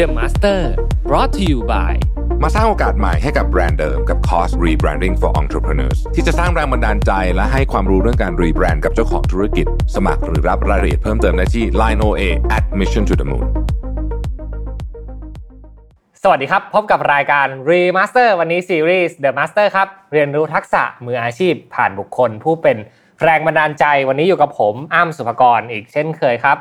The Master brought to you by มาสร้างโอกาสใหม่ให้กับแบรนด์เดิมกับคอร์ส Rebranding for Entrepreneurs ที่จะสร้างแรงบันดาลใจและให้ความรู้เรื่องการรีแบรนด์กับเจ้าของธุรกิจ สมัครหรือรับรายละเอียดเพิ่มเติมได้ที่ line oa at mission to the moon สวัสดีครับ พบกับรายการ Remaster วันนี้ซีรีส์ The Master ครับ เรียนรู้ทักษะมืออาชีพผ่านบุคคลผู้เป็นแรงบันดาลใจ วันนี้อยู่กับผมอ้ำสุภกรอีกเช่นเคยครับ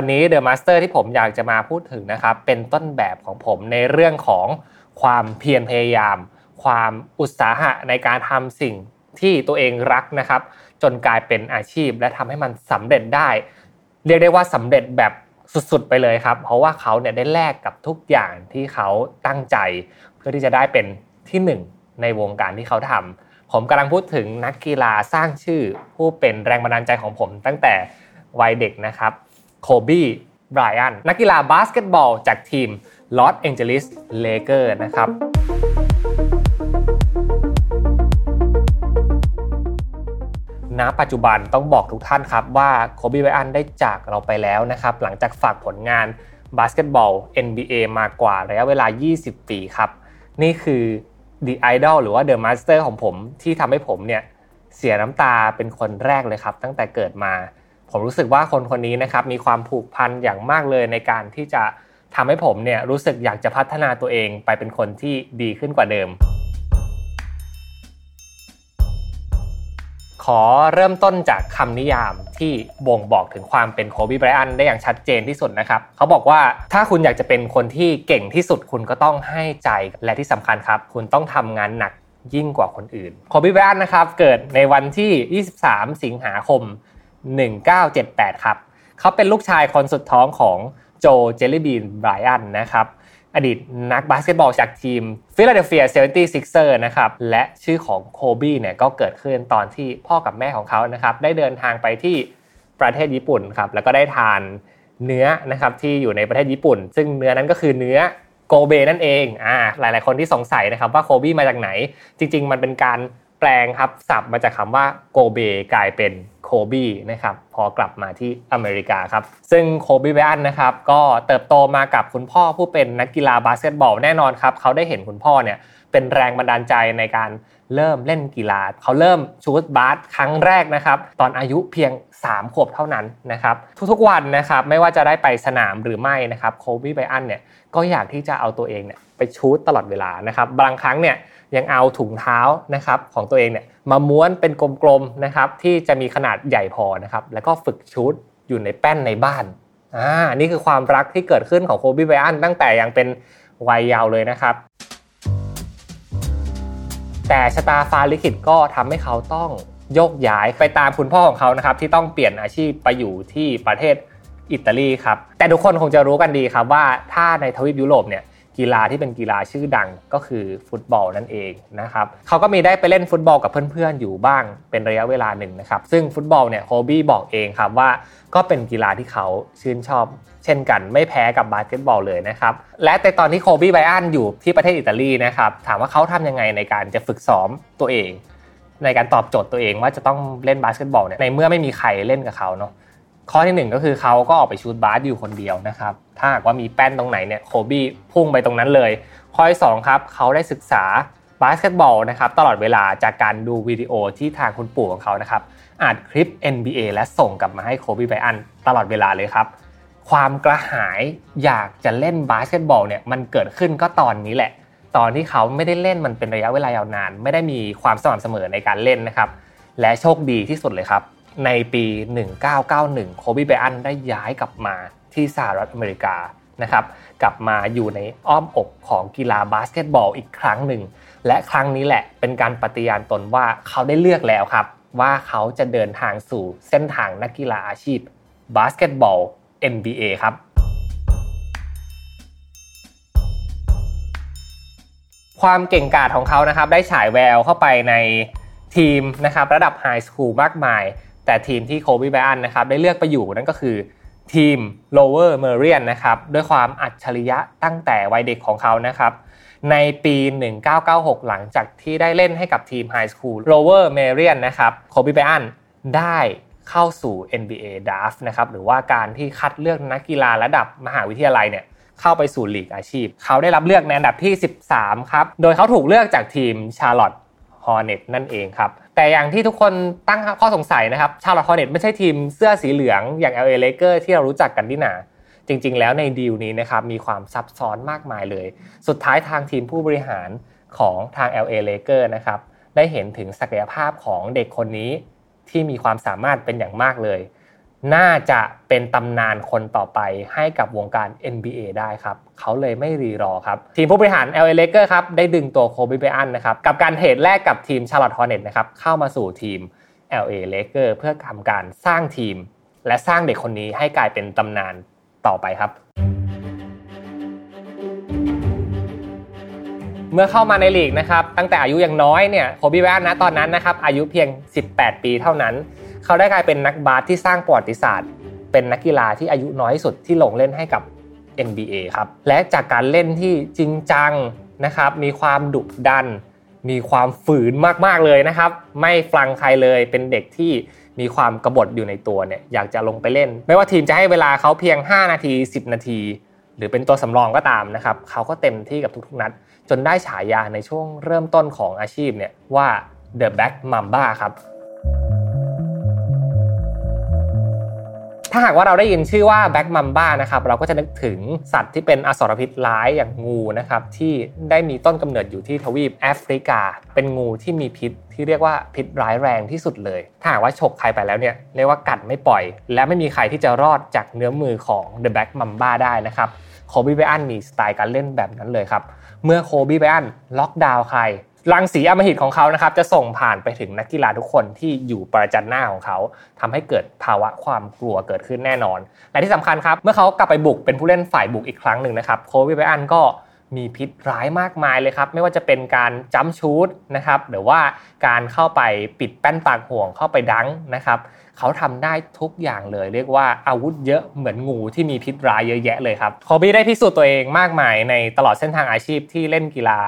วันนี้ The Master ที่ผมอยากจะมาพูดถึงนะครับ เป็นต้นแบบของผมในเรื่องของความเพียรพยายาม ความอุตสาหะในการทำสิ่งที่ตัวเองรักนะครับ จนกลายเป็นอาชีพ และทำให้มันสำเร็จได้ เรียกได้ว่าสำเร็จแบบสุดๆไปเลยครับ เพราะว่าเขาเนี่ยได้แลกกับทุกอย่างที่เขาตั้งใจ เพื่อที่จะได้เป็นที่หนึ่งในวงการที่เขาทำผมกำลังพูดถึงนักกีฬาสร้างชื่อผู้เป็นแรงบันดาลใจของผมตั้งแต่วัยเด็กนะครับ โคบีไบรอันนักกีฬาบาสเกตบอล จากทีมลอสแองเจลิสเลเกอร์นะครับณปัจจุบันต้องบอกทุกท่านครับว่าโคบีไบรอันได้จากเราไปแล้วนะครับ หลังจากฝากผลงานบาสเกตบอล NBA มากว่าระยะเวลา 20 ปีครับ นี่คือ The Idol หรือว่า The Master ของผมที่ทำให้ผมเนี่ยเสียน้ำตาเป็นคนแรกเลยครับ ตั้งแต่เกิดมา ผมรู้สึกว่าคนคนนี้นะครับมีความผูกพันอย่างมากเลยในการที่จะทำให้ผมเนี่ยรู้สึกอยากจะพัฒนาตัวเองไปเป็นคนที่ดีขึ้นกว่าเดิม ขอเริ่มต้นจากคำนิยามที่บ่งบอกถึงความเป็นโคบีไบรอันได้อย่างชัดเจนที่สุดนะครับ เขาบอกว่าถ้าคุณอยากจะเป็นคนที่เก่งที่สุดคุณก็ต้องให้ใจและที่สำคัญครับ คุณต้องทำงานหนักยิ่งกว่าคนอื่นโคบีไบรอันนะครับเกิดในวันที่ 23 สิงหาคม 1978 ครับ เขาเป็นลูกชายคนสุดท้องของโจเจลลี่บีนไบรอันนะครับ อดีตนักบาสเกตบอลจากทีมฟิลาเดลเฟียเซเวนตี้ซิกเซอร์นะครับ และชื่อของโคบีเนี่ยก็เกิดขึ้นตอนที่พ่อกับแม่ของเขานะครับ ได้เดินทางไปที่ประเทศญี่ปุ่นครับ แล้วก็ได้ทานเนื้อนะครับที่อยู่ในประเทศญี่ปุ่น ซึ่งเนื้อนั้นก็คือเนื้อโกเบนั่นเอง อ่า หลาย ๆ คนที่สงสัยนะครับว่าโคบีมาจากไหน จริง ๆ มันเป็นการ แปลงคำศัพท์มาจากคำว่าโกเบกลายเป็นโคบีนะครับพอกลับมาที่อเมริกาครับ ซึ่งโคบีไบรอันต์นะครับก็เติบโตมากับคุณพ่อผู้เป็นนักกีฬาบาสเกตบอลแน่นอนครับ เขาได้เห็นคุณพ่อเนี่ยเป็นแรงบันดาลใจในการเริ่มเล่นกีฬา เขาเริ่ม shoot บาสครั้งแรกนะครับตอนอายุเพียง 3 ขวบเท่านั้นนะครับทุกๆวันนะครับไม่ว่าจะได้ไปสนามหรือไม่นะครับโคบีไบอันเนี่ย ก็อยากที่จะเอาตัวเองเนี่ยไปชูตตลอดเวลานะครับบางครั้งเนี่ยยังเอาถุงเท้านะครับของตัวเองเนี่ยมาม้วนเป็นกลมๆนะครับที่จะมีขนาดใหญ่พอนะครับแล้วก็ฝึกชุดอยู่ในแป้นในบ้านอ่านี่คือความรักที่เกิดขึ้นของโคบีไบอันตั้งแต่ยังเป็นวัยเยาว์เลยนะครับ แต่ชะตาฟ้าลิขิตก็ทำให้เขาต้องโยกย้ายไปตามคุณพ่อของเขานะครับที่ต้องเปลี่ยนอาชีพไปอยู่ที่ประเทศ อิตาลีครับ แต่ทุกคนคงจะรู้กันดีครับว่าถ้าในทวีปยุโรปเนี่ยกีฬาที่เป็นกีฬาชื่อดังก็คือฟุตบอลนั่นเองนะครับเขาก็มีได้ไปเล่นฟุตบอลกับเพื่อนๆอยู่บ้างเป็นระยะเวลาหนึ่งนะครับ ซึ่งฟุตบอลเนี่ยโคบี้บอกเองครับว่าก็เป็นกีฬาที่เขาชื่นชอบ เช่นกันไม่แพ้กับบาสเกตบอลเลยนะครับ และในตอนที่โคบี้ไบรอันต์อยู่ที่ประเทศอิตาลีนะครับถามว่าเขาทำยังไงในการจะฝึกซ้อมตัวเอง ในการตอบโจทย์ตัวเองว่าจะต้องเล่นบาสเกตบอลเนี่ยในเมื่อไม่มีใครเล่นกับเขาเนาะ ข้อที่ 1 ก็คือเขาก็ออกไป shoot บาสอยู่คนเดียวนะครับ ถ้าหากว่ามีแป้นตรงไหนเนี่ยโคบี้พุ่งไปตรงนั้นเลย ข้อที่2ครับเขาได้ศึกษาบาสเกตบอลนะครับตลอดเวลาจากการดูวิดีโอที่ทางคุณปู่ของเขานะครับอัดคลิป NBA และส่งกลับมาให้โคบี้ไบรอันต์ตลอดเวลาเลยครับ ความกระหายอยากจะเล่นบาสเกตบอลเนี่ยมันเกิดขึ้นก็ตอนนี้แหละ ตอนที่เขาไม่ได้เล่นมันเป็นระยะเวลายาวนาน ไม่ได้มีความสม่ำเสมอในการเล่นนะครับ และโชคดีที่สุดเลยครับ ในปี 1991 โคบีไบรอันต์ได้ย้ายกลับมาที่สหรัฐอเมริกานะครับกลับมาอยู่ในอ้อมอกของกีฬาบาสเกตบอลอีกครั้งหนึ่ง และครั้งนี้แหละเป็นการปฏิญาณตนว่าเขาได้เลือกแล้วครับ ว่าเขาจะเดินทางสู่เส้นทางนักกีฬาอาชีพบาสเกตบอล NBA ครับความเก่งกาจของเขานะครับได้ฉายแววเข้าไปในทีมนะครับระดับ high school มากมาย แต่ทีมที่โคบีไบรอันต์นะครับได้เลือกไปอยู่นั่นก็คือทีม Lower Merion นะครับด้วยความอัจฉริยะตั้งแต่วัยเด็กของเขานะครับในปี 1996 หลังจากที่ได้เล่นให้กับทีม High School Lower Merion นะครับโคบีไบรอันต์ได้เข้าสู่ NBA Draft นะครับหรือว่าการที่คัดเลือกนักกีฬาระดับมหาวิทยาลัยเนี่ยเข้าไปสู่ลีกอาชีพ เขาได้รับเลือกในอันดับที่ 13 ครับ โดยเขาถูกเลือกจากทีม Charlotte Hornets นั่นเองครับ แต่อย่างที่ทุกคนตั้งข้อสงสัยนะครับ Charlotte Hornets ไม่ใช่ทีมเสื้อสีเหลืองอย่าง LA Lakers ที่เรารู้จักกันนี่นาจริง ๆ แล้วในดีลนี้นะครับมีความซับซ้อนมากมายเลย สุดท้ายทางทีมผู้บริหารของทาง LA Lakers นะครับได้เห็นถึงศักยภาพของเด็กคนนี้ที่มีความสามารถเป็นอย่างมากเลย น่าจะเป็นตำนานคนต่อไปให้กับวงการ NBA ได้ครับ เขาเลยไม่รีรอครับ ทีมผู้บริหาร LA Lakers ครับ ได้ดึงตัวโคบีไบอันนะครับ กับการเทรดแลกกับทีม Charlotte Hornets นะครับ เข้ามาสู่ทีม LA Lakers เพื่อทำการสร้างทีม และสร้างเด็กคนนี้ให้กลายเป็นตำนานต่อไปครับ เมื่อเข้ามาในลีกนะครับตั้งแต่อายุยังน้อยเนี่ยโคบีแวนนะตอนนั้นนะครับอายุเพียง 18 ปีเท่านั้น เขาได้กลายเป็นนักบาสที่สร้างประวัติศาสตร์ เป็นนักกีฬาที่อายุน้อยที่สุดที่ลงเล่นให้กับ NBA ครับ และจากการเล่นที่จริงจังนะครับ มีความดุดัน มีความฝืนมากๆเลยนะครับ ไม่ฟังใครเลย เป็นเด็กที่มีความกบฏอยู่ในตัวเนี่ย อยากจะลงไปเล่น ไม่ว่าทีมจะให้เวลาเขาเพียง 5 นาที 10 นาที หรือเป็นตัวสำรองก็ตามนะครับ เขาก็เต็มที่กับทุกๆนัด จนได้ฉายาในช่วงเริ่มต้นของอาชีพเนี่ยว่า The Black Mamba ครับาหากว่าเราได้ยินชื่อว่าแบ็กมัมบ้านะครับเราก็จะนึกถึงสัตว์ที่เป็นอสรพิษร้ายอย่างงูนะครับที่ได้มีต้นกำเนิดอยู่ที่ทวีปแอฟริกา เป็นงูที่มีพิษที่เรียกว่าพิษร้ายแรงที่สุดเลย ถ้าหากว่าฉกใครไปแล้วเนี่ยเรียกว่ากัดไม่ปล่อย และไม่มีใครที่จะรอดจากเงื้อมมือของ The Black Mamba ได้นะครับโคบีไบรอันต์มีสไตล์การเล่นแบบนั้นเลยครับ เมื่อโคบีไบรอันต์ใคร รังสีอำมหิตของเขานะครับจะส่งผ่านไปถึงนักกีฬาทุกคนที่อยู่ประจันหน้าของเขาทำให้เกิดภาวะความกลัวเกิดขึ้นแน่นอน และที่สำคัญครับ เมื่อเขากลับไปบุกเป็นผู้เล่นฝ่ายบุกอีกครั้งหนึ่งนะครับโคบีไบรอันต์ก็มีพิษร้ายมากมายเลยครับ ไม่ว่าจะเป็นการ jump shoot นะครับหรือว่าการเข้าไปปิดแป้นปากห่วงเข้าไป dunk นะครับเขาทำได้ทุกอย่างเลย เรียกว่าอาวุธเยอะเหมือนงูที่มีพิษร้ายเยอะแยะเลยครับโคบีได้พิสูจน์ตัวเองมากมายในตลอดเส้นทางอาชีพที่เล่นกีฬา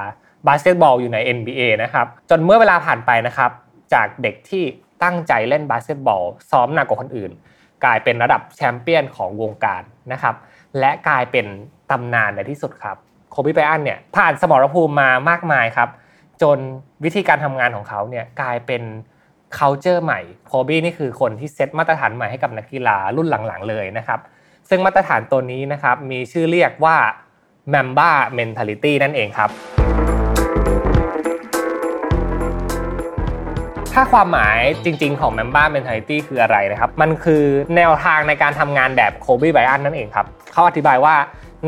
บาสเกตบอลอยู่ใน NBA นะครับ จนเมื่อเวลาผ่านไปนะครับ จากเด็กที่ตั้งใจเล่นบาสเกตบอล ซ้อมหนักกว่าคนอื่น กลายเป็นระดับแชมเปี้ยนของวงการนะครับ และกลายเป็นตำนานในที่สุดครับ โคบีไบอันเนี่ยผ่านสมรภูมิมามากมายครับ จนวิธีการทำงานของเขาเนี่ยกลายเป็น culture ใหม่ โคบี้นี่คือคนที่เซตมาตรฐานใหม่ให้กับนักกีฬารุ่นหลังๆเลยนะครับ ซึ่งมาตรฐานตัวนี้นะครับมีชื่อเรียกว่า Mamba Mentality นั่นเองครับ ถ้าความหมายจริง ๆ ของ Mamba Mentality คืออะไรนะครับ มันคือแนวทางในการทำงานแบบโคบีไบอันนั่นเองครับเขาอธิบายว่า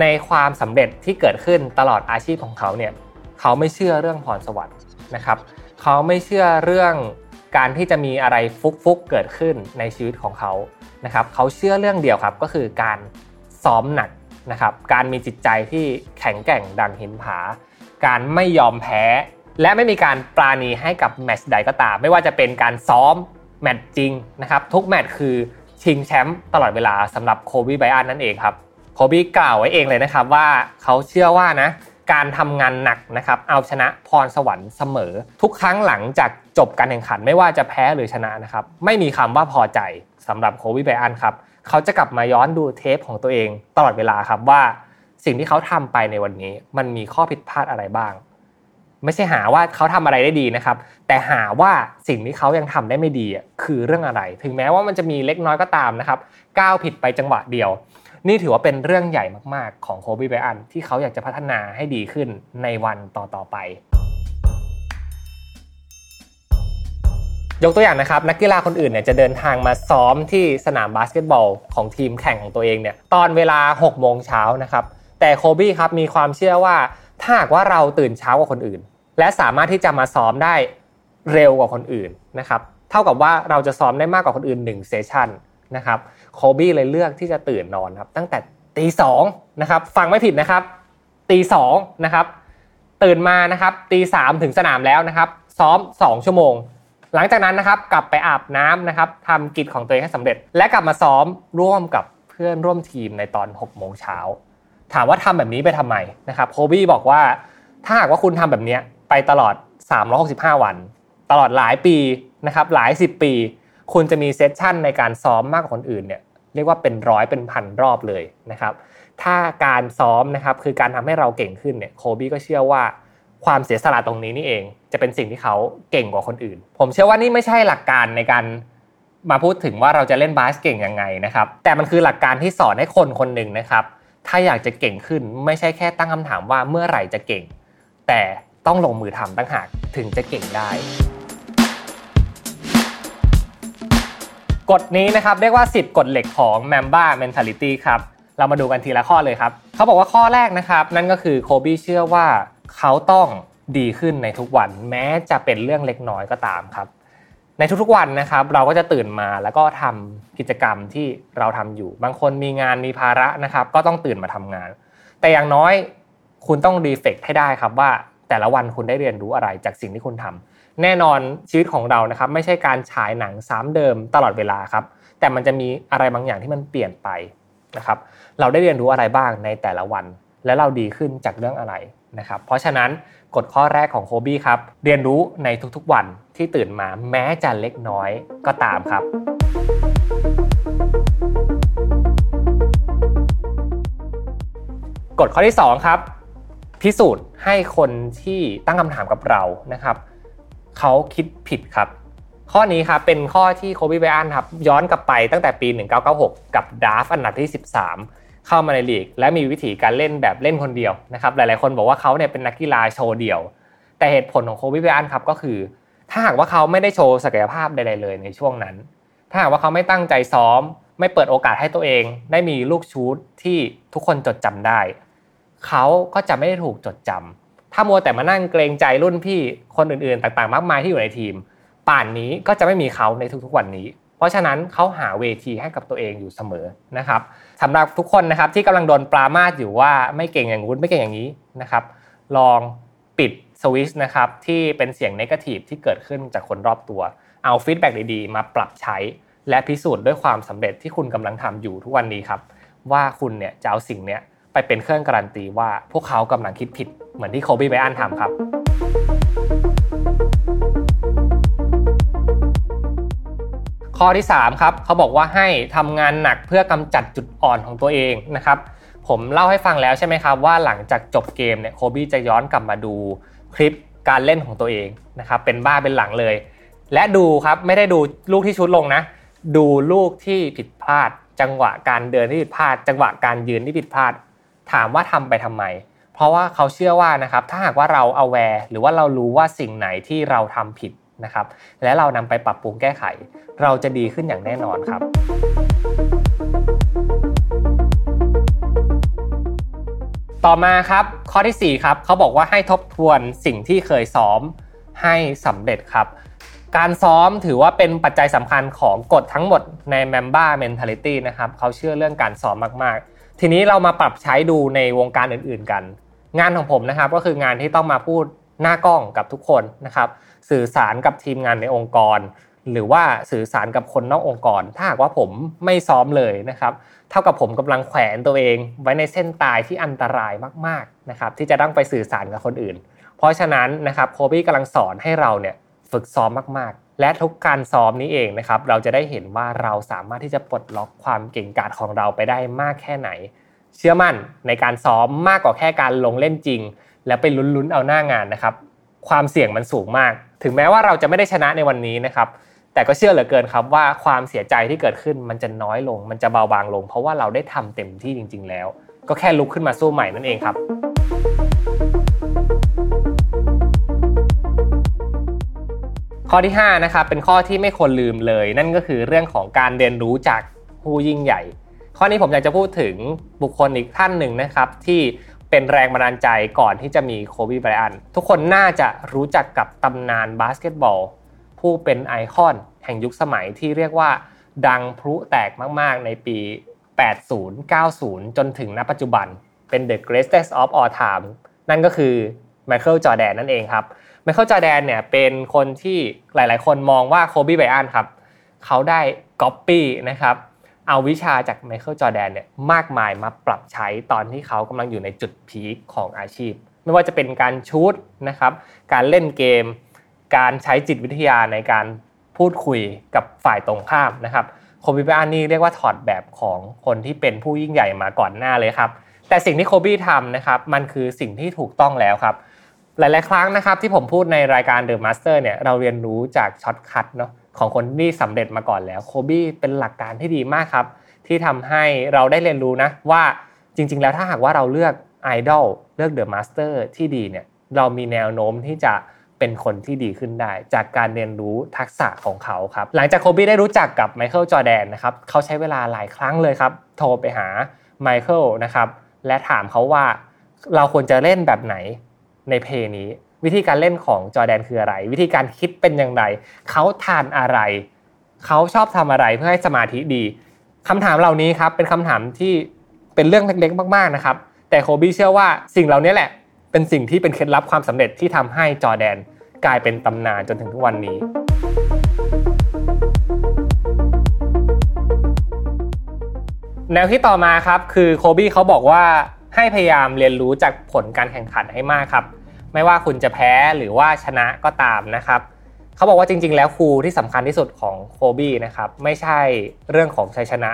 ในความสำเร็จที่เกิดขึ้นตลอดอาชีพของเขาเนี่ยเขาไม่เชื่อเรื่องพรสวรรค์นะครับเขาไม่เชื่อเรื่องการที่จะมีอะไรฟุกๆเกิดขึ้นในชีวิตของเขานะครับเขาเชื่อเรื่องเดียวครับก็คือการซ้อมหนักนะครับ การมีจิตใจที่แข็งแกร่งดังหินผา การไม่ยอมแพ้ และไม่มีการปราณีให้กับแมตช์ใดก็ตาม ไม่ว่าจะเป็นการซ้อมแมตช์จริงนะครับทุกแมตช์คือชิงแชมป์ตลอดเวลาสำหรับโคบีไบอันนั่นเองครับโคบีกล่าวไว้เองเลยนะครับว่าเขาเชื่อว่านะการทำงานหนักนะครับเอาชนะพรสวรรค์เสมอ ทุกครั้งหลังจากจบการแข่งขันไม่ว่าจะแพ้หรือชนะนะครับไม่มีคำว่าพอใจสำหรับโคบีไบอันครับเขาจะกลับมาย้อนดูเทปของตัวเองตลอดเวลาครับว่าสิ่งที่เขาทำไปในวันนี้ มันมีข้อผิดพลาดอะไรบ้าง ไม่ใช่หาว่าเขาทำอะไรได้ดีนะครับ แต่หาว่าสิ่งที่เขายังทำได้ไม่ดีคือเรื่องอะไร ถึงแม้ว่ามันจะมีเล็กน้อยก็ตามนะครับก้าวผิดไปจังหวะเดียว นี่ถือว่าเป็นเรื่องใหญ่มากๆ ของโคบีไบรอันต์ที่เขาอยากจะพัฒนาให้ดีขึ้นในวันต่อๆไป ยกตัวอย่างนะครับ นักกีฬาคนอื่นเนี่ยจะเดินทางมาซ้อมที่สนามบาสเกตบอลของทีมแข่งของตัวเองเนี่ยตอนเวลา6โมงเช้านะครับแต่โคบี้ครับมีความเชื่อว่าถ้าหากว่าเราตื่นเช้ากว่าคนอื่น และสามารถที่จะมาซ้อมได้เร็วกว่าคนอื่นนะครับเท่ากับว่าเราจะซ้อมได้มากกว่าคนอื่น1เซสชั่นนะครับโคบี้เลยเลือกที่จะตื่นนอนครับตั้งแต่ตีสองนะครับฟังไม่ผิดนะครับตีสองนะครับตื่นมานะครับตีสามถึงสนามแล้วนะครับซ้อม 2 ชั่วโมง หลังจากนั้นนะครับกลับไปอาบน้ำนะครับทำกิจของตัวเองให้สำเร็จ และกลับมาซ้อมร่วมกับเพื่อนร่วมทีมในตอน6โมงเช้าถามว่าทำแบบนี้ไปทำไมนะครับโคบี้บอกว่าถ้าหากว่าคุณทำแบบนี้ ไปตลอด 365 วัน ตลอดหลายปีนะครับหลาย 10 ปี คุณจะมีเซสชั่นในการซ้อมมากกว่าคนอื่นเนี่ยเรียกว่าเป็นร้อยเป็นพันรอบเลยนะครับถ้าการซ้อมนะครับคือการทำให้เราเก่งขึ้นเนี่ยโคบี้ก็เชื่อว่าความเสียสละตรงนี้นี่เอง จะเป็นสิ่งที่เขาเก่งกว่าคนอื่น ผมเชื่อว่านี่ไม่ใช่หลักการในการมาพูดถึงว่าเราจะเล่นบาสเก่งยังไงนะครับ แต่มันคือหลักการที่สอนให้คนคนหนึ่งนะครับ ถ้าอยากจะเก่งขึ้นไม่ใช่แค่ตั้งคำถามว่าเมื่อไหร่จะเก่ง แต่ ต้องลงมือทำตั้งหากถึงจะเก่งได้ กฎนี้นะครับเรียกว่า 10 กฎเหล็กของ Mamba Mentality ครับ เรามาดูกันทีละข้อเลยครับ เขาบอกว่าข้อแรกนะครับ นั่นก็คือโคบี้เชื่อว่าเขาต้องดีขึ้นในทุกวันแม้จะเป็นเรื่องเล็กน้อยก็ตามครับ ในทุกๆวันนะครับเราก็จะตื่นมาแล้วก็ทำกิจกรรมที่เราทำอยู่ บางคนมีงานมีภาระนะครับ ก็ต้องตื่นมาทำงาน แต่อย่างน้อยคุณต้องรีเฟกให้ได้ครับว่า แต่ละวันคุณได้เรียนรู้อะไรจากสิ่งที่คุณทำแน่นอนชีวิตของเรานะครับไม่ใช่การฉายหนังซ้ำเดิมตลอดเวลาครับ แต่มันจะมีอะไรบางอย่างที่มันเปลี่ยนไปนะครับ เราได้เรียนรู้อะไรบ้างในแต่ละวัน และเราดีขึ้นจากเรื่องอะไรนะครับ เพราะฉะนั้นกฎข้อแรกของโคบี้ครับ เรียนรู้ในทุกๆวันที่ตื่นมาแม้จะเล็กน้อยก็ตามครับกฎข้อที่ 2 ครับ พิสูจน์ให้คนที่ตั้งคำถามกับเรานะครับเขาคิดผิดครับ ข้อนี้ครับเป็นข้อที่โคบีไบอันครับย้อนกลับไปตั้งแต่ปี 1996 กับดาฟอันดับที่ 13 เข้ามาในลีก และมีวิธีการเล่นแบบเล่นคนเดียวนะครับหลายๆคนบอกว่าเขาเนี่ยเป็นนักกีฬาโชว์เดี่ยว แต่เหตุผลของโคบีไบอันครับก็คือ ถ้าหากว่าเขาไม่ได้โชว์ศักยภาพใดๆเลยในช่วงนั้น ถ้าหากว่าเขาไม่ตั้งใจซ้อม ไม่เปิดโอกาสให้ตัวเอง ได้มีลูกชูตที่ทุกคนจดจำได้ เขาก็จะไม่ได้ถูกจดจำถ้ามัวแต่มานั่งเกรงใจรุ่นพี่คนอื่นๆ ต่างๆ มากมายที่อยู่ในทีม ป่านนี้ก็จะไม่มีเขาในทุกๆวันนี้ เพราะฉะนั้นเขาหาเวทีให้กับตัวเองอยู่เสมอนะครับสำหรับทุกคนนะครับที่กำลังโดนปรามาสอยู่ว่าไม่เก่งอย่างงู้นไม่เก่งอย่างนี้นะครับ ลองปิดสวิตช์นะครับที่เป็นเสียง negative ที่เกิดขึ้นจากคนรอบตัว เอา feedback ดีๆ มาปรับใช้ และพิสูจน์ด้วยความสำเร็จที่คุณกำลังทำอยู่ทุกวันนี้ครับว่าคุณเนี่ยจะเอาสิ่งเนี้ย ไปเป็นเครื่องการันตีว่าพวกเขากำลังคิดผิดเหมือนที่โคบีไบอันทำครับ ข้อที่ 3 ครับ เขาบอกว่าให้ทำงานหนักเพื่อกำจัดจุดอ่อนของตัวเองนะครับ ผมเล่าให้ฟังแล้วใช่ไหมครับ ว่าหลังจากจบเกมเนี่ยโคบี้จะย้อนกลับมาดูคลิปการเล่นของตัวเองนะครับเป็นบ้าเป็นหลังเลย และดูครับไม่ได้ดูลูกที่ชุดลงนะ ดูลูกที่ผิดพลาด จังหวะการเดินที่ผิดพลาด จังหวะการยืนที่ผิดพลาด ถามว่าทำไปทำไม เพราะว่าเขาเชื่อว่านะครับถ้าหากว่าเราเอาแวร์หรือว่าเรารู้ว่าสิ่งไหนที่เราทำผิดนะครับ และเรานำไปปรับปรุงแก้ไข เราจะดีขึ้นอย่างแน่นอนครับต่อมาครับข้อที่ 4 ครับเขาบอกว่าให้ทบทวนสิ่งที่เคยซ้อมให้สำเร็จครับ การซ้อมถือว่าเป็นปัจจัยสำคัญของกฎทั้งหมดใน Mamba Mentality นะครับเขาเชื่อเรื่องการซ้อมมาก ทีนี้เรามาปรับใช้ดูในวงการอื่น ๆกัน งานของผมนะครับก็คืองานที่ต้องมาพูดหน้ากล้องกับทุกคนนะครับ สื่อสารกับทีมงานในองค์กร หรือว่าสื่อสารกับคนนอกองค์กร ถ้าหากว่าผมไม่ซ้อมเลยนะครับเท่ากับผมกำลังแขวนตัวเอง ไว้ในเส้นตายที่อันตรายมากๆนะครับที่จะต้องไปสื่อสารกับคนอื่น เพราะฉะนั้นนะครับโคบี้กำลังสอนให้เราเนี่ย ฝึกซ้อมมากๆ และทุกการซ้อมนี้เองนะครับ เราจะได้เห็นว่าเราสามารถที่จะปลดล็อกความเก่งกาจของเราไปได้มากแค่ไหน เชื่อมั่นในการซ้อมมากกว่าแค่การลงเล่นจริง แล้วไปลุ้นๆเอาหน้างานนะครับ ความเสี่ยงมันสูงมาก ถึงแม้ว่าเราจะไม่ได้ชนะในวันนี้นะครับ แต่ก็เชื่อเหลือเกินครับว่าความเสียใจที่เกิดขึ้นมันจะน้อยลง มันจะเบาบางลง เพราะว่าเราได้ทำเต็มที่จริง ๆ แล้ว ก็แค่ลุกขึ้นมาสู้ใหม่นั่นเองครับ ข้อที่5นะครับเป็นข้อที่ไม่ควรลืมเลย นั่นก็คือเรื่องของการเรียนรู้จากผู้ยิ่งใหญ่ ข้อนี้ผมอยากจะพูดถึงบุคคลอีกท่านหนึ่งนะครับ ที่เป็นแรงบันดาลใจก่อนที่จะมีโคบีไบรอันต์ทุกคนน่าจะรู้จักกับตำนานบาสเกตบอล ผู้เป็นไอคอนแห่งยุคสมัยที่เรียกว่าดังพลุแตกมากๆ ในปี 80 90 จนถึงณปัจจุบันเป็น the greatest of all time นั่นก็คือ ไมเคิลจอร์แดนนั่นเองครับไมเคิลจอร์แดนเนี่ยเป็นคนที่หลาย ๆ คนมองว่าโคบีไบรอันต์ครับเขาได้ก๊อปปี้นะครับเอาวิชาจากไมเคิลจอร์แดนเนี่ยมากมายมาปรับใช้ตอนที่เขากำลังอยู่ในจุด peak ของอาชีพ ไม่ว่าจะเป็นการ shoot นะครับการเล่นเกม การใช้จิตวิทยาในการพูดคุยกับฝ่ายตรงข้ามนะครับโคบีไบรอันต์นี่เรียกว่าถอดแบบของคนที่เป็นผู้ยิ่งใหญ่มาก่อนหน้าเลยครับแต่สิ่งที่โคบีทำนะครับมันคือสิ่งที่ถูกต้องแล้วครับ หลาย ๆ ครั้งนะครับที่ผมพูดในรายการ The Master เนี่ยเราเรียนรู้จาก shortcut เนาะของคนที่สำเร็จมาก่อนแล้วโคบี้เป็นหลักการที่ดีมากครับ ที่ทำให้เราได้เรียนรู้นะว่าจริง ๆ แล้วถ้าหากว่าเราเลือกไอดอลเลือก The Master ที่ดีเนี่ยเรามีแนวโน้มที่จะเป็นคนที่ดีขึ้นได้ จากการเรียนรู้ทักษะของเขาครับ หลังจากโคบี้ได้รู้จักกับไมเคิลจอร์แดนนะครับเขาใช้เวลาหลายครั้งเลยครับ โทรไปหาไมเคิลนะครับและถามเขาว่าเราควรจะเล่นแบบไหน ในเพลงนี้ วิธีการเล่นของจอแดนคืออะไร วิธีการคิดเป็นอย่างไรเขาทานอะไรเขาชอบทำอะไรเพื่อให้สมาธิดีคำถามเหล่านี้ครับเป็นคำถามที่เป็นเรื่องเล็กๆ มากๆนะครับ แต่โคบี้เชื่อว่าสิ่งเหล่านี้แหละ เป็นสิ่งที่เป็นเคล็ดลับความสำเร็จที่ทำให้จอแดนกลายเป็นตำนานจนถึงทุกวันนี้ แนวที่ต่อมาครับคือโคบี้เขาบอกว่า ให้พยายามเรียนรู้จากผลการแข่งขันให้มากครับ ไม่ว่าคุณจะแพ้หรือว่าชนะก็ตามนะครับเขาบอกว่าจริง ๆ แล้วครูที่สำคัญที่สุดของโคบี้นะครับไม่ใช่เรื่องของชัยชนะ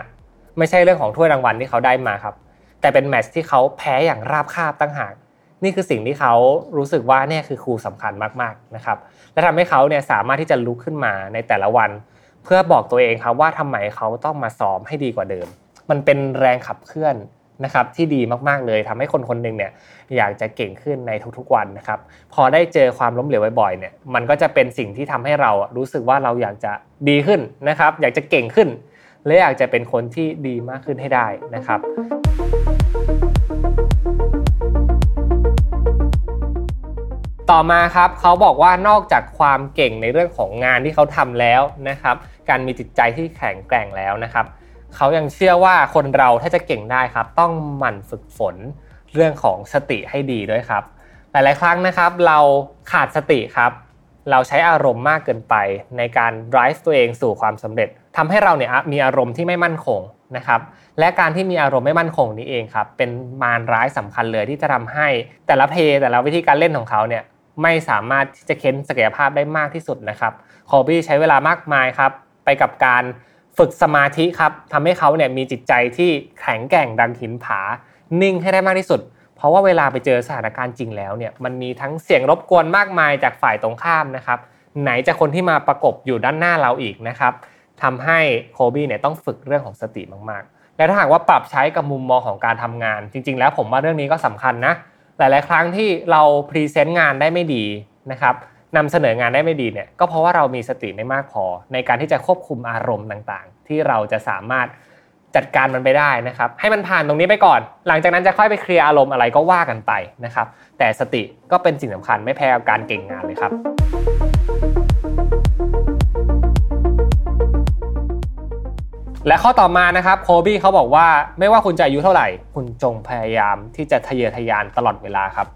ไม่ใช่เรื่องของถ้วยรางวัลที่เขาได้มาครับ แต่เป็นแมตช์ที่เขาแพ้อย่างราบคาบตั้งหากนี่คือสิ่งที่เขารู้สึกว่าเนี่ยคือครูสำคัญมากๆนะครับ และทำให้เขาเนี่ยสามารถที่จะลุกขึ้นมาในแต่ละวัน เพื่อบอกตัวเองครับว่าทำไมเขาต้องมาซ้อมให้ดีกว่าเดิม มันเป็นแรงขับเคลื่อน นะครับที่ดีมากๆเลยทำให้คนคนหนึ่งเนี่ยอยากจะเก่งขึ้นในทุกๆวันนะครับพอได้เจอความล้มเหลวบ่อยๆเนี่ยมันก็จะเป็นสิ่งที่ทำให้เรารู้สึกว่าเราอยากจะดีขึ้นนะครับ อยากจะเก่งขึ้น และอยากจะเป็นคนที่ดีมากขึ้นให้ได้นะครับต่อมาครับเขาบอกว่านอกจากความเก่งในเรื่องของงานที่เขาทำแล้วนะครับ การมีจิตใจที่แข็งแกร่งแล้วนะครับ เขายังเชื่อว่าคนเราถ้าจะเก่งได้ครับ ต้องหมั่นฝึกฝนเรื่องของสติให้ดีด้วยครับ หลาย ๆ ครั้งนะครับ เราขาดสติครับ เราใช้อารมณ์มากเกินไปในการ drive ตัวเองสู่ความสำเร็จทำให้เราเนี่ยมีอารมณ์ที่ไม่มั่นคงนะครับและการที่มีอารมณ์ไม่มั่นคงนี้เองครับเป็นมารร้ายสำคัญเลยที่จะทำให้แต่ละเพลแต่ละวิธีการเล่นของเขาเนี่ยไม่สามารถที่จะเค้นศักยภาพได้มากที่สุดนะครับคอบี้ใช้เวลามากมายครับไปกับการ ฝึกสมาธิครับทำให้เขาเนี่ยมีจิตใจที่แข็งแกร่งดังหินผา นิ่งให้ได้มากที่สุด เพราะว่าเวลาไปเจอสถานการณ์จริงแล้วเนี่ยมันมีทั้งเสียงรบกวนมากมายจากฝ่ายตรงข้ามนะครับไหนจะคนที่มาประกบอยู่ด้านหน้าเราอีกนะครับทำให้โคบี้เนี่ยต้องฝึกเรื่องของสติมากๆ และถ้าหากว่าปรับใช้กับมุมมองของการทำงาน จริง ๆ แล้วผมว่าเรื่องนี้ก็สำคัญนะหลาย ๆ ครั้งที่เรา present งานได้ไม่ดีนะครับ นำเสนองานได้ไม่ดีเนี่ยก็เพราะว่าเรามีสติไม่มากพอ ในการที่จะควบคุมอารมณ์ต่างๆ ที่เราจะสามารถจัดการมันไปได้นะครับให้มันผ่านตรงนี้ไปก่อน หลังจากนั้นจะค่อยไปเคลียร์อารมณ์อะไรก็ว่ากันไปนะครับ แต่สติก็เป็นสิ่งสำคัญไม่แพ้กับการเก่งงานเลยครับ และข้อต่อมานะครับโคบี้เขาบอกว่าไม่ว่าคุณจะอายุเท่าไหร่ คุณจงพยายามที่จะทะเยอทะยานตลอดเวลาครับ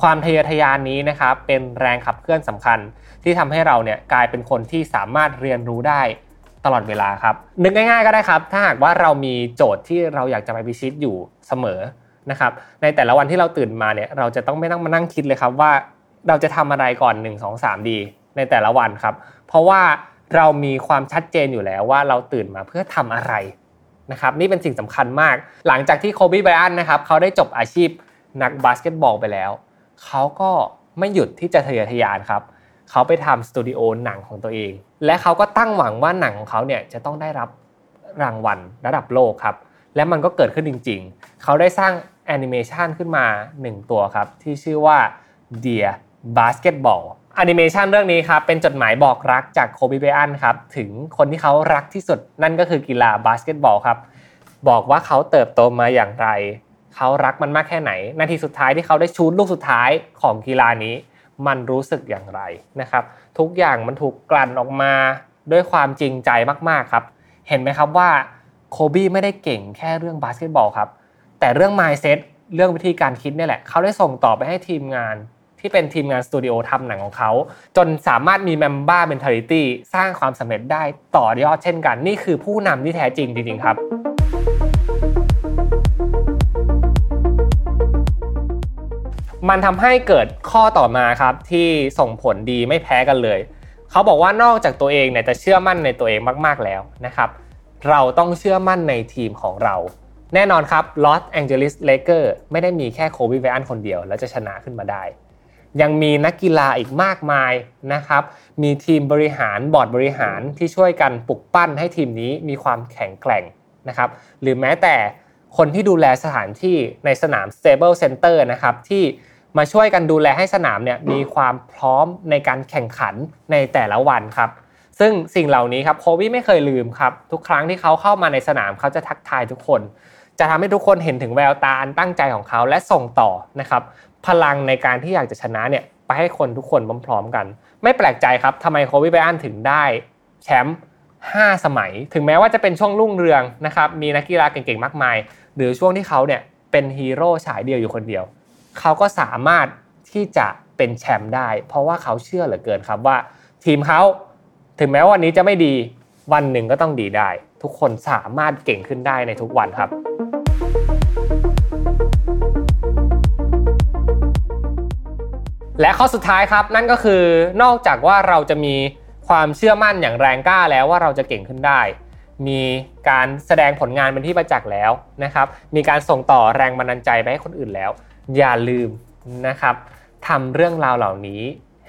ความทะเยอทะยานนี้นะครับเป็นแรงขับเคลื่อนสำคัญ ที่ทำให้เราเนี่ยกลายเป็นคนที่สามารถเรียนรู้ได้ตลอดเวลาครับ นึกง่าย ๆก็ได้ครับ ถ้าหากว่าเรามีโจทย์ที่เราอยากจะไปพิชิตอยู่เสมอนะครับ ในแต่ละวันที่เราตื่นมาเนี่ยเราจะต้องไม่ต้องมานั่งคิดเลยครับว่า เราจะทำอะไรก่อน 1 2 3 ดี ในแต่ละวันครับ เพราะว่าเรามีความชัดเจนอยู่แล้วว่าเราตื่นมาเพื่อทำอะไรนะครับนี่เป็นสิ่งสำคัญมาก หลังจากที่โคบีไบรอันนะครับเขาได้จบอาชีพนักบาสเกตบอลไปแล้ว เขาก็ไม่หยุดที่จะทะเยอทะยานครับเขาไปทำสตูดิโอหนังของตัวเอง และเขาก็ตั้งหวังว่าหนังของเขาเนี่ยจะต้องได้รับรางวัลระดับโลกครับ และมันก็เกิดขึ้นจริง ๆ เขาได้สร้างแอนิเมชันขึ้นมา 1 ตัวครับ ที่ชื่อว่า Dear Basketball แอนิเมชันเรื่องนี้ครับเป็นจดหมายบอกรักจากโคบีเบอันครับถึงคนที่เขารักที่สุดนั่นก็คือกีฬาบาสเกตบอลครับบอกว่าเขาเติบโตมาอย่างไร เขารักมันมากแค่ไหน นาทีสุดท้ายที่เขาได้ชูดลูกสุดท้ายของกีฬานี้ มันรู้สึกอย่างไรนะครับ ทุกอย่างมันถูกกลั่นออกมาด้วยความจริงใจมากๆครับ เห็นไหมครับว่าโคบี้ไม่ได้เก่งแค่เรื่องบาสเกตบอลครับ แต่เรื่อง mindset เรื่องวิธีการคิดนี่แหละ เขาได้ส่งต่อไปให้ทีมงานที่เป็นทีมงานสตูดิโอทำหนังของเขา จนสามารถมี Mamba Mentality สร้างความสำเร็จได้ต่อยอดเช่นกัน นี่คือผู้นำที่แท้จริงจริงๆครับ มันทำให้เกิดข้อต่อมาครับที่ส่งผลดีไม่แพ้กันเลย เขาบอกว่านอกจากตัวเองเนี่ยจะเชื่อมั่นในตัวเองมาก ๆแล้วนะครับเราต้องเชื่อมั่นในทีมของเรา แน่นอนครับลอสแองเจลิสเลเกอร์ไม่ได้มีแค่โคบีไบรอันคนเดียว แล้วจะชนะขึ้นมาได้ ยังมีนักกีฬาอีกมากมายนะครับ มีทีมบริหารบอร์ดบริหารที่ช่วยกันปลุกปั้นให้ทีมนี้มีความแข็งแกร่งนะครับ หรือแม้แต่ คนที่ดูแลสถานที่ในสนาม Stable Center นะครับที่มาช่วยกันดูแลให้สนามเนี่ยมีความพร้อมในการแข่งขันในแต่ละวันครับซึ่งสิ่งเหล่านี้ครับโควิไม่เคยลืมครับทุกครั้งที่เขาเข้ามาในสนามเขาจะทักทายทุกคน จะทำให้ทุกคนเห็นถึงแววตาอันตั้งใจของเขาและส่งต่อนะครับพลังในการที่อยากจะชนะเนี่ยไปให้คนทุกคนพร้อมๆกัน ไม่แปลกใจครับทำไมโควิไบอันถึงได้แชมป์5สมัย ถึงแม้ว่าจะเป็นช่วงรุ่งเรืองนะครับมีนักกีฬาเก่งๆมากมาย หรือช่วงที่เขาเนี่ยเป็นฮีโร่ฉายเดียวอยู่คนเดียว เขาก็สามารถที่จะเป็นแชมป์ได้ เพราะว่าเขาเชื่อเหลือเกินครับว่า ทีมเขาถึงแม้วันนี้จะไม่ดีวันหนึ่งก็ต้องดีได้ ทุกคนสามารถเก่งขึ้นได้ในทุกวันครับและข้อสุดท้ายครับนั่นก็คือนอกจากว่าเราจะมีความเชื่อมั่นอย่างแรงกล้าแล้วว่าเราจะเก่งขึ้นได้ มีการแสดงผลงานเป็นที่ประจักษ์แล้วนะครับ มีการส่งต่อแรงบันดาลใจไปให้คนอื่นแล้ว อย่าลืมนะครับทำเรื่องราวเหล่านี้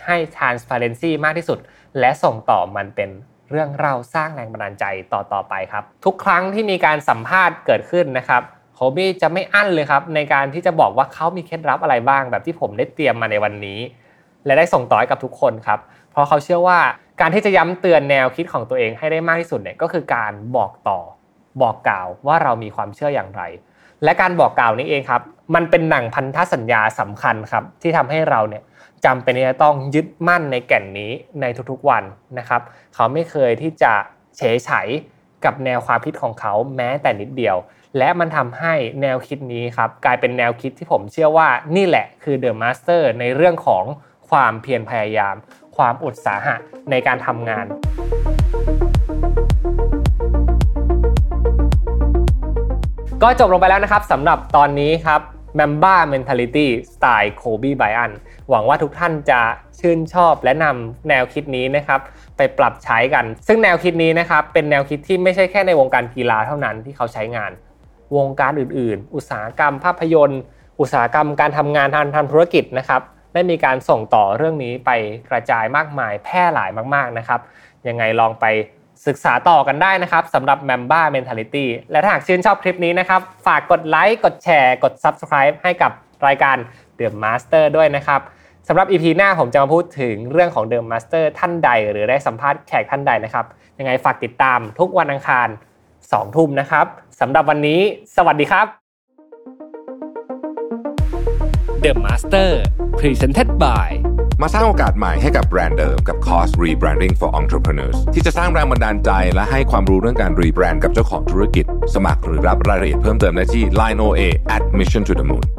ให้ transparency มากที่สุด และส่งต่อมันเป็นเรื่องเล่าสร้างแรงบันดาลใจต่อต่อไปครับ ทุกครั้งที่มีการสัมภาษณ์เกิดขึ้นนะครับโฮบี้จะไม่อั้นเลยครับ ในการที่จะบอกว่าเขามีเคล็ดลับอะไรบ้างแบบที่ผมได้เตรียมมาในวันนี้ และได้ส่งต่อให้กับทุกคนครับ เพราะเขาเชื่อว่า การที่จะย้ำเตือนแนวคิดของตัวเองให้ได้มากที่สุดเนี่ยก็คือการบอกต่อบอกกล่าวว่าเรามีความเชื่ออย่างไร และการบอกกล่าวนี้เองครับ มันเป็นหนังพันธสัญญาสำคัญครับ ที่ทำให้เราเนี่ยจำเป็นที่จะต้องยึดมั่นในแก่นนี้ในทุกๆวันนะครับ เขาไม่เคยที่จะเฉยฉกับแนวความคิดของเขาแม้แต่นิดเดียว และมันทำให้แนวคิดนี้ครับกลายเป็นแนวคิดที่ผมเชื่อว่านี่แหละคือ The Master ในเรื่องของความเพียรพยายามความอุตสาหะในการทำงาน ก็จบลงไปแล้วนะครับสำหรับตอนนี้ครับ Mamba Mentality สไตล์โคบีไบรอันหวังว่าทุกท่านจะชื่นชอบและนำแนวคิดนี้นะครับไปปรับใช้กัน ซึ่งแนวคิดนี้นะครับเป็นแนวคิดที่ไม่ใช่แค่ในวงการกีฬาเท่านั้นที่เขาใช้งาน วงการอื่น ๆ อุตสาหกรรมภาพยนตร์ อุตสาหกรรมการทำงานทางทางธุรกิจนะครับ ได้มีการส่งต่อเรื่องนี้ไปกระจายมากมายแพร่หลายมาก ๆนะครับยังไงลองไปศึกษาต่อกันได้นะครับสำหรับ Mamba Mentality และถ้าหากชื่นชอบคลิปนี้นะครับ ฝากกดไลค์กดแชร์กด Subscribe ให้กับรายการ The Master ด้วยนะครับสำหรับ EP หน้าผมจะมาพูดถึงเรื่องของ The Master ท่านใด หรือได้สัมภาษณ์แขกท่านใดนะครับ ยังไงฝากติดตามทุกวันอังคาร2ทุ่มนะครับสำหรับวันนี้ สวัสดีครับ The Master Presented by มาสร้างโอกาสใหม่ให้กับแบรนด์เดิมกับคอร์ส Rebranding for Entrepreneurs ที่จะสร้างแรงบันดาลใจและให้ความรู้เรื่องการรีแบรนด์กับเจ้าของธุรกิจ สมัครหรือรับรายละเอียดเพิ่มเติมได้ที่ line oa at mission to the moon